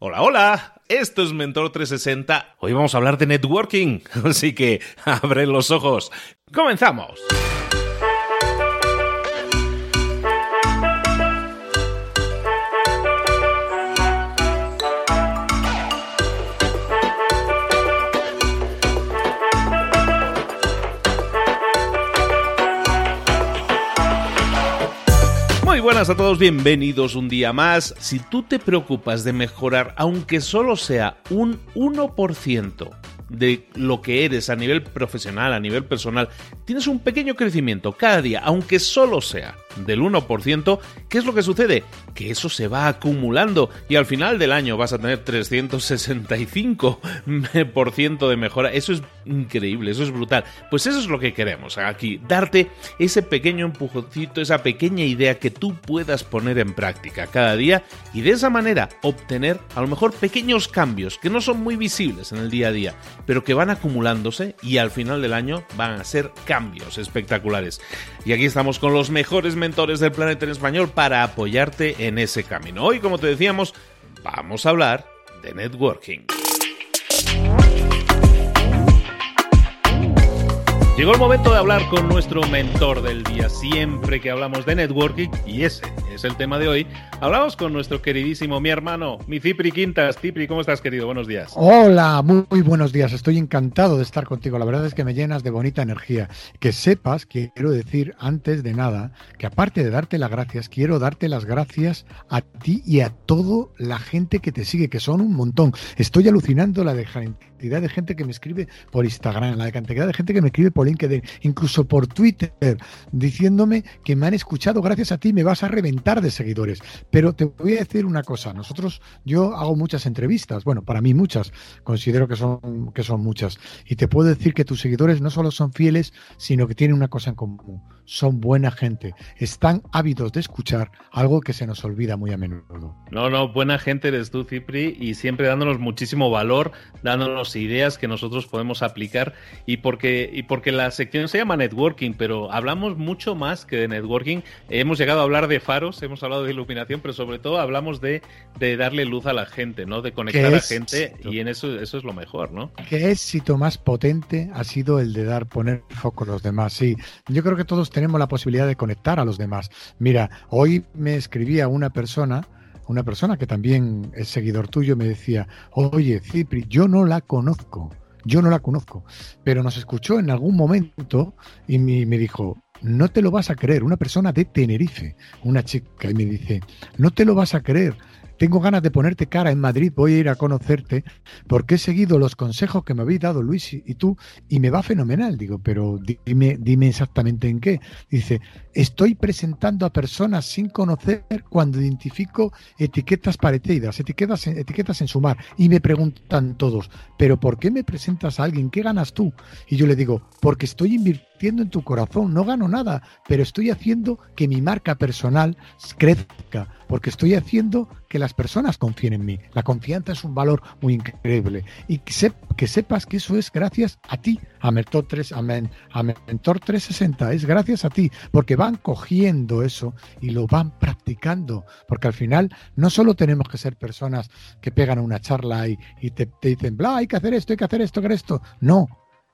Hola, hola, esto es Mentor 360. Hoy vamos a hablar de networking, así que abre los ojos. ¡Comenzamos! Buenas a todos, bienvenidos un día más. Si tú te preocupas de mejorar, aunque solo sea un 1%, de lo que eres a nivel profesional, a nivel personal, tienes un pequeño crecimiento cada día, aunque solo sea del 1%, ¿qué es lo que sucede? Que eso se va acumulando y al final del año vas a tener 365% de mejora. Eso es increíble, eso es brutal. Pues eso es lo que queremos aquí, darte ese pequeño empujoncito, esa pequeña idea que tú puedas poner en práctica cada día y de esa manera obtener a lo mejor pequeños cambios que no son muy visibles en el día a día, pero que van acumulándose y al final del año van a ser cambios espectaculares. Y aquí estamos con los mejores mentores del planeta en español para apoyarte en ese camino. Hoy, como te decíamos, vamos a hablar de networking. Llegó el momento de hablar con nuestro mentor del día. Siempre que hablamos de networking, y ese es el tema de hoy, hablamos con nuestro queridísimo, mi hermano, mi Cipri Quintas. Cipri, ¿cómo estás, querido? Buenos días. Hola, muy, buenos días. Estoy encantado de estar contigo. La verdad es que me llenas de bonita energía. Que sepas, quiero decir antes de nada, que aparte de darte las gracias, quiero darte las gracias a ti y a toda la gente que te sigue, que son un montón. Estoy alucinando la cantidad de gente que me escribe por Instagram, la cantidad de gente que me escribe por LinkedIn, incluso por Twitter, diciéndome que me han escuchado gracias a ti, me vas a reventar de seguidores. Pero te voy a decir una cosa, nosotros, yo hago muchas entrevistas, bueno, para mí muchas, considero que son, que son muchas, y te puedo decir que tus seguidores no solo son fieles, sino que tienen una cosa en común, son buena gente, están ávidos de escuchar algo que se nos olvida muy a menudo. No, no, buena gente eres tú, Cipri, y siempre dándonos muchísimo valor, dándonos ideas que nosotros podemos aplicar, y porque, y porque la sección se llama networking, pero hablamos mucho más que de networking. Hemos llegado a hablar de faros, hemos hablado de iluminación, pero sobre todo hablamos de, de darle luz a la gente, ¿no? De conectar a la gente y en eso, eso es lo mejor, ¿no? ¿Qué éxito más potente ha sido el de dar, poner foco a los demás? Sí, yo creo que todos tenemos la posibilidad de conectar a los demás. Mira, hoy me escribía una persona una persona que también es seguidor tuyo me decía, oye, Cipri, yo no la conozco, yo no la conozco, pero nos escuchó en algún momento y me, dijo, no te lo vas a creer, una persona de Tenerife, una chica, y me dice, no te lo vas a creer, tengo ganas de ponerte cara en Madrid, voy a ir a conocerte, porque he seguido los consejos que me habéis dado Luis y, tú, y me va fenomenal. Digo, pero dime, dime exactamente en qué. Dice, estoy presentando a personas sin conocer cuando identifico etiquetas parecidas, etiquetas, etiquetas en sumar, y me preguntan todos, pero ¿por qué me presentas a alguien? ¿Qué ganas tú? Y yo le digo, porque estoy invirtiendo en tu corazón, no gano nada, pero estoy haciendo que mi marca personal crezca porque estoy haciendo que las personas confíen en mí. La confianza es un valor muy increíble y que, sepas que eso es gracias a ti, a Mentor, 3, a, a Mentor 360, es gracias a ti, porque van cogiendo eso y lo van practicando, porque al final no solo tenemos que ser personas que pegan una charla y, te, te dicen, bla, hay que hacer esto, hay que hacer esto, que esto. No,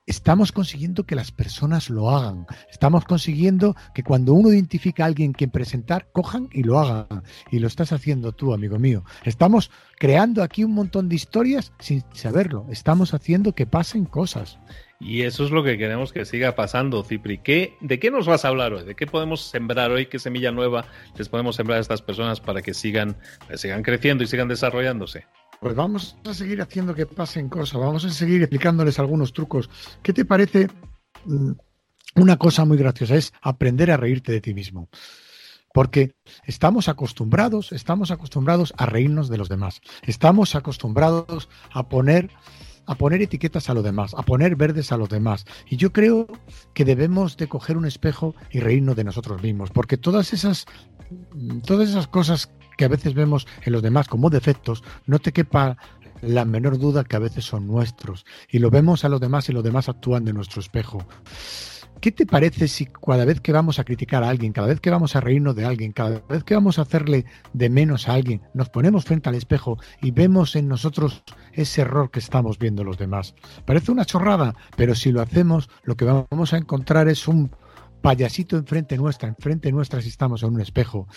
estamos consiguiendo que las personas lo hagan. Estamos consiguiendo que cuando uno identifica a alguien quien presentar, cojan y lo hagan. Y lo estás haciendo tú, amigo mío. Estamos creando aquí un montón de historias sin saberlo. Estamos haciendo que pasen cosas. Y eso es lo que queremos que siga pasando, Cipri. ¿Qué, ¿De qué nos vas a hablar hoy? ¿De qué podemos sembrar hoy? ¿Qué semilla nueva les podemos sembrar a estas personas para que sigan, sigan creciendo y sigan desarrollándose? Pues vamos a seguir haciendo que pasen cosas, vamos a seguir explicándoles algunos trucos. ¿Qué te parece? Mm, una cosa muy graciosa es aprender a reírte de ti mismo. Porque estamos acostumbrados, estamos acostumbrados a reírnos de los demás. Estamos acostumbrados a poner a poner etiquetas a los demás, a poner verdes a los demás. Y yo creo que debemos de coger un espejo y reírnos de nosotros mismos, porque todas esas todas esas cosas que a veces vemos en los demás como defectos, no te quepa la menor duda que a veces son nuestros. Y lo vemos a los demás y los demás actúan de nuestro espejo. ¿Qué te parece si cada vez que vamos a criticar a alguien, cada vez que vamos a reírnos de alguien, cada vez que vamos a hacerle de menos a alguien, nos ponemos frente al espejo y vemos en nosotros ese error que estamos viendo los demás? Parece una chorrada, pero si lo hacemos, lo que vamos a encontrar es un payasito enfrente nuestra, enfrente nuestra si estamos en un espejo.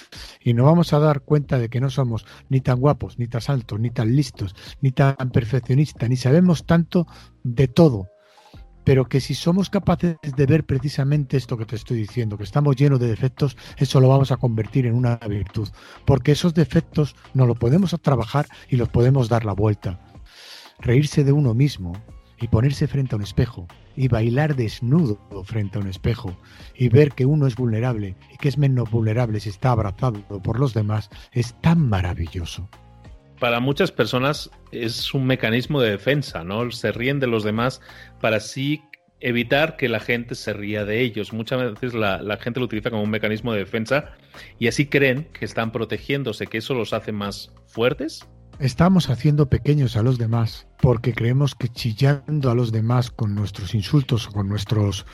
Y nos vamos a dar cuenta de que no somos ni tan guapos, ni tan altos, ni tan listos, ni tan perfeccionistas, ni sabemos tanto de todo. Pero que si somos capaces de ver precisamente esto que te estoy diciendo, que estamos llenos de defectos, eso lo vamos a convertir en una virtud. Porque esos defectos no lo podemos trabajar y los podemos dar la vuelta. Reírse de uno mismo, y ponerse frente a un espejo y bailar desnudo frente a un espejo y ver que uno es vulnerable y que es menos vulnerable si está abrazado por los demás es tan maravilloso. Para muchas personas es un mecanismo de defensa, ¿no? Se ríen de los demás para así evitar que la gente se ría de ellos. Muchas veces la, la, gente lo utiliza como un mecanismo de defensa y así creen que están protegiéndose, que eso los hace más fuertes. Estamos haciendo pequeños a los demás porque creemos que chillando a los demás con nuestros insultos o con nuestros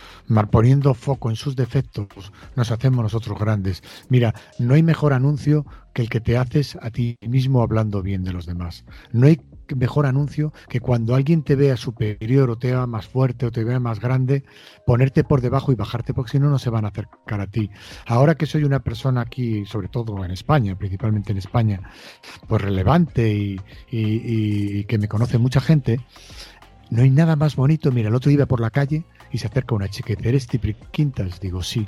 poniendo foco en sus defectos nos hacemos nosotros grandes. Mira, no hay mejor anuncio que el que te haces a ti mismo hablando bien de los demás. No hay mejor anuncio que cuando alguien te vea superior o te vea más fuerte o te vea más grande, ponerte por debajo y bajarte, porque si no, no se van a acercar a ti. Ahora que soy una persona aquí, sobre todo en España, principalmente en España, pues relevante y, que me conoce mucha gente, no hay nada más bonito. Mira, el otro iba por la calle y se acerca una chica y dice, ¿eres Tipri Quintas? Digo, sí.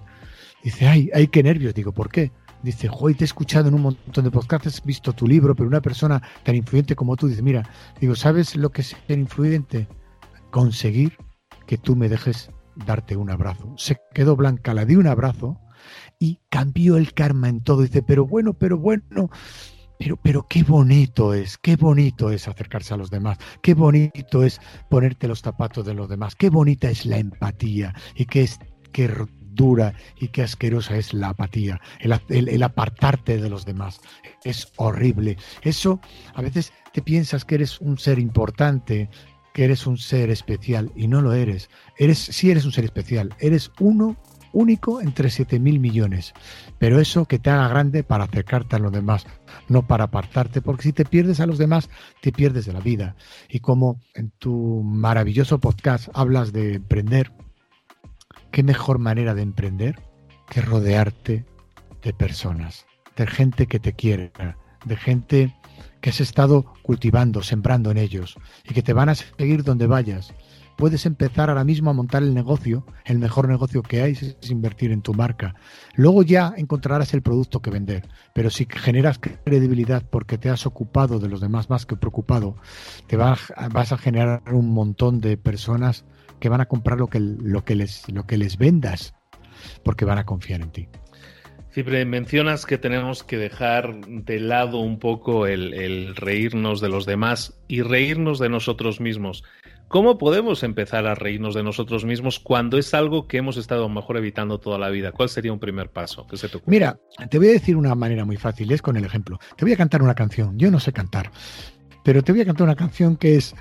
Dice, ay, ay, qué nervios. Digo, ¿por qué? Dice, hoy te he escuchado en un montón de podcasts, he visto tu libro, pero una persona tan influyente como tú dice, mira, digo, ¿sabes lo que es ser influyente? Conseguir que tú me dejes darte un abrazo. Se quedó blanca, la di un abrazo y cambió el karma en todo. Dice, pero bueno, pero bueno, pero, pero qué bonito es, qué bonito es acercarse a los demás, qué bonito es ponerte los zapatos de los demás, qué bonita es la empatía y qué es que dura y qué asquerosa es la apatía, el, apartarte de los demás. Es horrible. Eso a veces te piensas que eres un ser importante, que eres un ser especial y no lo eres. Eres sí eres un ser especial, eres uno único entre siete mil millones. Pero eso que te haga grande para acercarte a los demás, no para apartarte, porque si te pierdes a los demás, te pierdes de la vida. Y como en tu maravilloso podcast hablas de emprender, ¿Qué mejor manera de emprender que rodearte de personas, de gente que te quiere, de gente que has estado cultivando, sembrando en ellos y que te van a seguir donde vayas? Puedes empezar ahora mismo a montar el negocio, el mejor negocio que hay es invertir en tu marca. Luego ya encontrarás el producto que vender, pero si generas credibilidad porque te has ocupado de los demás más que preocupado, te vas, vas a generar un montón de personas que van a comprar lo que, lo que, les, lo que les vendas, porque van a confiar en ti. Siempre mencionas que tenemos que dejar de lado un poco el, el, reírnos de los demás y reírnos de nosotros mismos. ¿Cómo podemos empezar a reírnos de nosotros mismos cuando es algo que hemos estado mejor evitando toda la vida? ¿Cuál sería un primer paso que se te Mira, te voy a decir una manera muy fácil, es con el ejemplo. Te voy a cantar una canción. Yo no sé cantar, pero te voy a cantar una canción que es...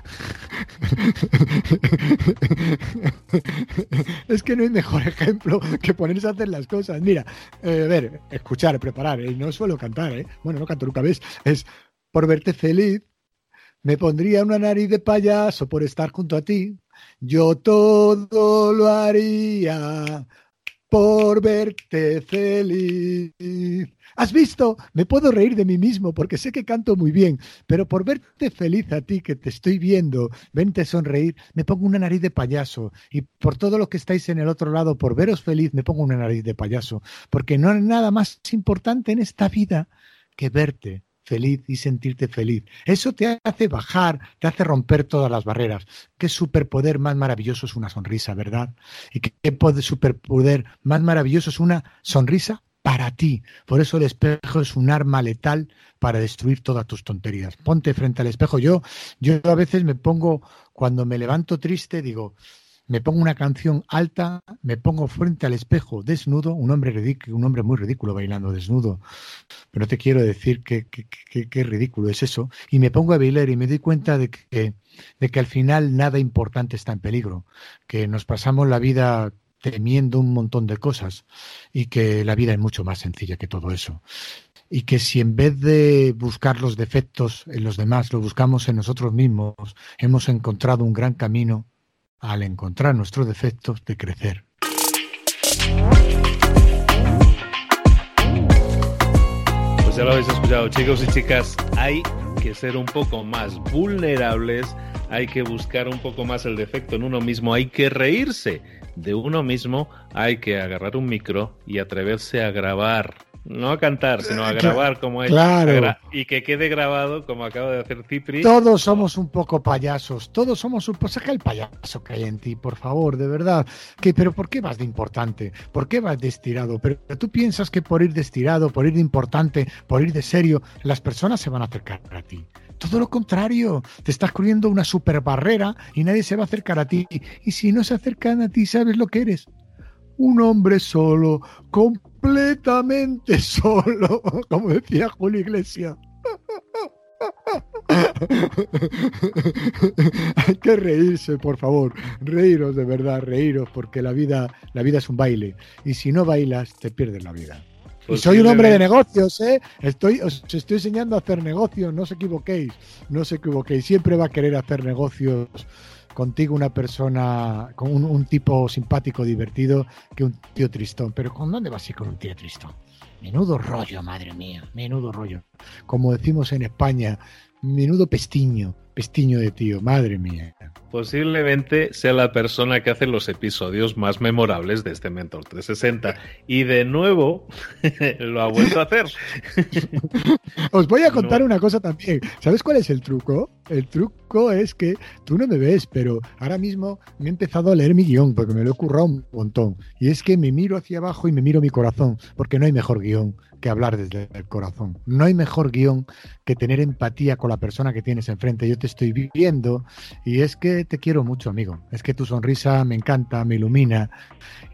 es que no hay mejor ejemplo que ponerse a hacer las cosas. Mira, eh, a ver, escuchar, preparar, eh, no suelo cantar, ¿eh? Bueno, no canto nunca, ¿ves? Es por verte feliz, me pondría una nariz de payaso por estar junto a ti. Yo todo lo haría por verte feliz. ¿Has visto? Me puedo reír de mí mismo porque sé que canto muy bien, pero por verte feliz a ti que te estoy viendo, vente sonreír, me pongo una nariz de payaso. Y por todo lo que estáis en el otro lado, por veros feliz, me pongo una nariz de payaso. Porque no hay nada más importante en esta vida que verte feliz y sentirte feliz. Eso te hace bajar, te hace romper todas las barreras. Qué superpoder más maravilloso es una sonrisa, ¿verdad? Y qué superpoder más maravilloso es una sonrisa para ti. Por eso el espejo es un arma letal para destruir todas tus tonterías. Ponte frente al espejo. Yo, yo a veces me pongo, cuando me levanto triste, digo, me pongo una canción alta, me pongo frente al espejo desnudo, un hombre un hombre muy ridículo bailando desnudo, pero te quiero decir que, ridículo es eso, y me pongo a bailar y me doy cuenta de que, de que al final nada importante está en peligro, que nos pasamos la vida temiendo un montón de cosas y que la vida es mucho más sencilla que todo eso. Y que si en vez de buscar los defectos en los demás, lo buscamos en nosotros mismos, hemos encontrado un gran camino al encontrar nuestros defectos de crecer. Pues ya lo habéis escuchado, chicos y chicas, hay que ser un poco más vulnerables, hay que buscar un poco más el defecto en uno mismo, hay que reírse de uno mismo, hay que agarrar un micro y atreverse a grabar. No a cantar, sino a grabar como es. Claro. Y que quede grabado como acaba de hacer Cipri. Todos somos un poco payasos. Todos somos un poco. Saca el payaso que hay en ti, por favor, de verdad. Que, pero ¿por qué vas de importante? ¿Por qué vas de estirado? Pero tú piensas que por ir de estirado, por ir de importante, por ir de serio, las personas se van a acercar a ti. Todo lo contrario, te estás corriendo una super barrera y nadie se va a acercar a ti. Y si no se acercan a ti, ¿sabes lo que eres? Un hombre solo, completamente solo, como decía Julio Iglesias. Hay que reírse, por favor. Reíros de verdad, reíros, porque la vida, la vida es un baile. Y si no bailas, te pierdes la vida. Y soy un hombre de negocios, ¿eh? Estoy, os estoy enseñando a hacer negocios, no os equivoquéis, no os equivoquéis. Siempre va a querer hacer negocios contigo una persona, con un, un, tipo simpático, divertido, que un tío tristón. Pero ¿con dónde vas a ir con un tío tristón? Menudo rollo, madre mía, menudo rollo. Como decimos en España, menudo pestiño, pestiño de tío, madre mía. Posiblemente sea la persona que hace los episodios más memorables de este Mentor 360. Y de nuevo lo ha vuelto a hacer. Os voy a contar no. una cosa también. ¿Sabes cuál es el truco? El truco es que tú no me ves, pero ahora mismo me he empezado a leer mi guion porque me lo he currado un montón. Y es que me miro hacia abajo y me miro mi corazón, porque no hay mejor guion que hablar desde el corazón. No hay mejor guion que tener empatía con la persona que tienes enfrente. Yo te estoy viendo y es que te quiero mucho, amigo. Es que tu sonrisa me encanta, me ilumina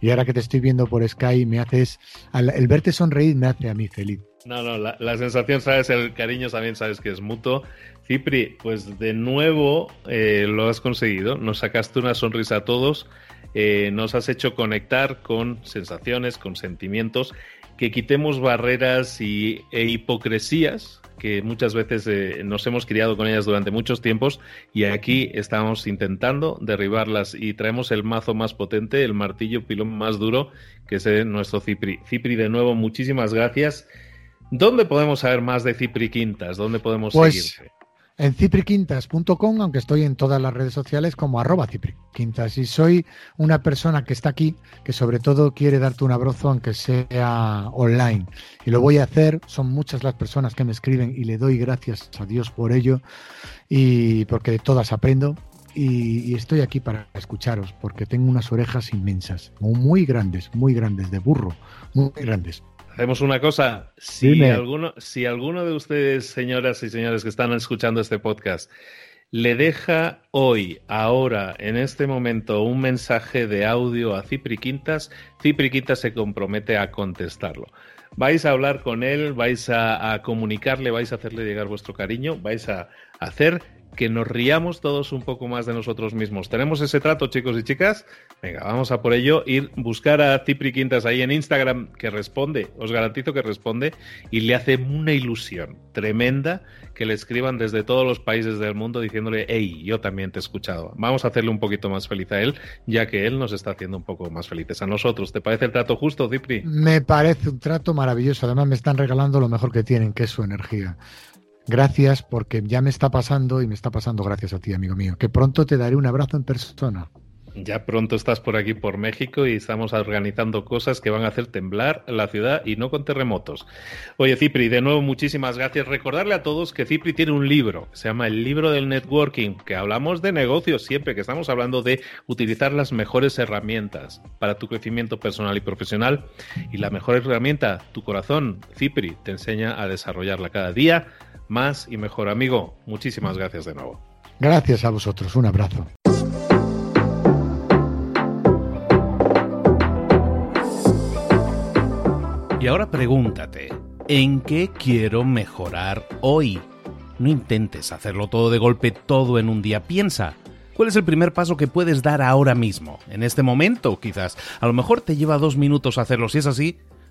y ahora que te estoy viendo por Sky me haces, el verte sonreír me hace a mí feliz. No, no, la, la sensación, sabes, el cariño también sabes que es mutuo. Cipri, pues de nuevo eh, lo has conseguido. Nos sacaste una sonrisa a todos. Eh, nos has hecho conectar con sensaciones, con sentimientos, que quitemos barreras y, e hipocresías que muchas veces eh, nos hemos criado con ellas durante muchos tiempos y aquí estamos intentando derribarlas y traemos el mazo más potente, el martillo pilón más duro, que es nuestro Cipri. Cipri, de nuevo, muchísimas gracias. ¿Dónde podemos saber más de Cipri Quintas? ¿Dónde podemos pues, seguirte? En cipriquintas.com, aunque estoy en todas las redes sociales como arroba cipriquintas. Y soy una persona que está aquí, que sobre todo quiere darte un abrazo, aunque sea online. Y lo voy a hacer, son muchas las personas que me escriben y le doy gracias a Dios por ello, y porque de todas aprendo. Y, y, estoy aquí para escucharos porque tengo unas orejas inmensas, muy grandes, muy grandes, de burro, muy grandes. Hacemos una cosa, si alguno, si alguno de ustedes, señoras y señores que están escuchando este podcast, le deja hoy, ahora, en este momento, un mensaje de audio a Cipri Quintas, Cipri Quintas se compromete a contestarlo. Vais a hablar con él, vais a, a comunicarle, vais a hacerle llegar vuestro cariño, vais a hacer que nos riamos todos un poco más de nosotros mismos. ¿Tenemos ese trato, chicos y chicas? Venga, vamos a por ello. Ir buscar a Cipri Quintas ahí en Instagram, que responde, os garantizo que responde, y le hace una ilusión tremenda que le escriban desde todos los países del mundo diciéndole, hey, yo también te he escuchado. Vamos a hacerle un poquito más feliz a él, ya que él nos está haciendo un poco más felices a nosotros. ¿Te parece el trato justo, Cipri? Me parece un trato maravilloso. Además, me están regalando lo mejor que tienen, que es su energía. Gracias porque ya me está pasando y me está pasando gracias a ti, amigo mío. Que pronto te daré un abrazo en persona. Ya pronto estás por aquí, por México, y estamos organizando cosas que van a hacer temblar la ciudad y no con terremotos. Oye, Cipri, de nuevo muchísimas gracias. Recordarle a todos que Cipri tiene un libro, se llama El libro del networking, que hablamos de negocios siempre, que estamos hablando de utilizar las mejores herramientas para tu crecimiento personal y profesional. Y la mejor herramienta, tu corazón, Cipri, te enseña a desarrollarla cada día más y mejor. Amigo, muchísimas gracias de nuevo. Gracias a vosotros. Un abrazo. Y ahora pregúntate, ¿en qué quiero mejorar hoy? No intentes hacerlo todo de golpe, todo en un día. Piensa, ¿Cuál es el primer paso que puedes dar ahora mismo? En este momento, quizás. A lo mejor te lleva dos minutos hacerlo. Si es así,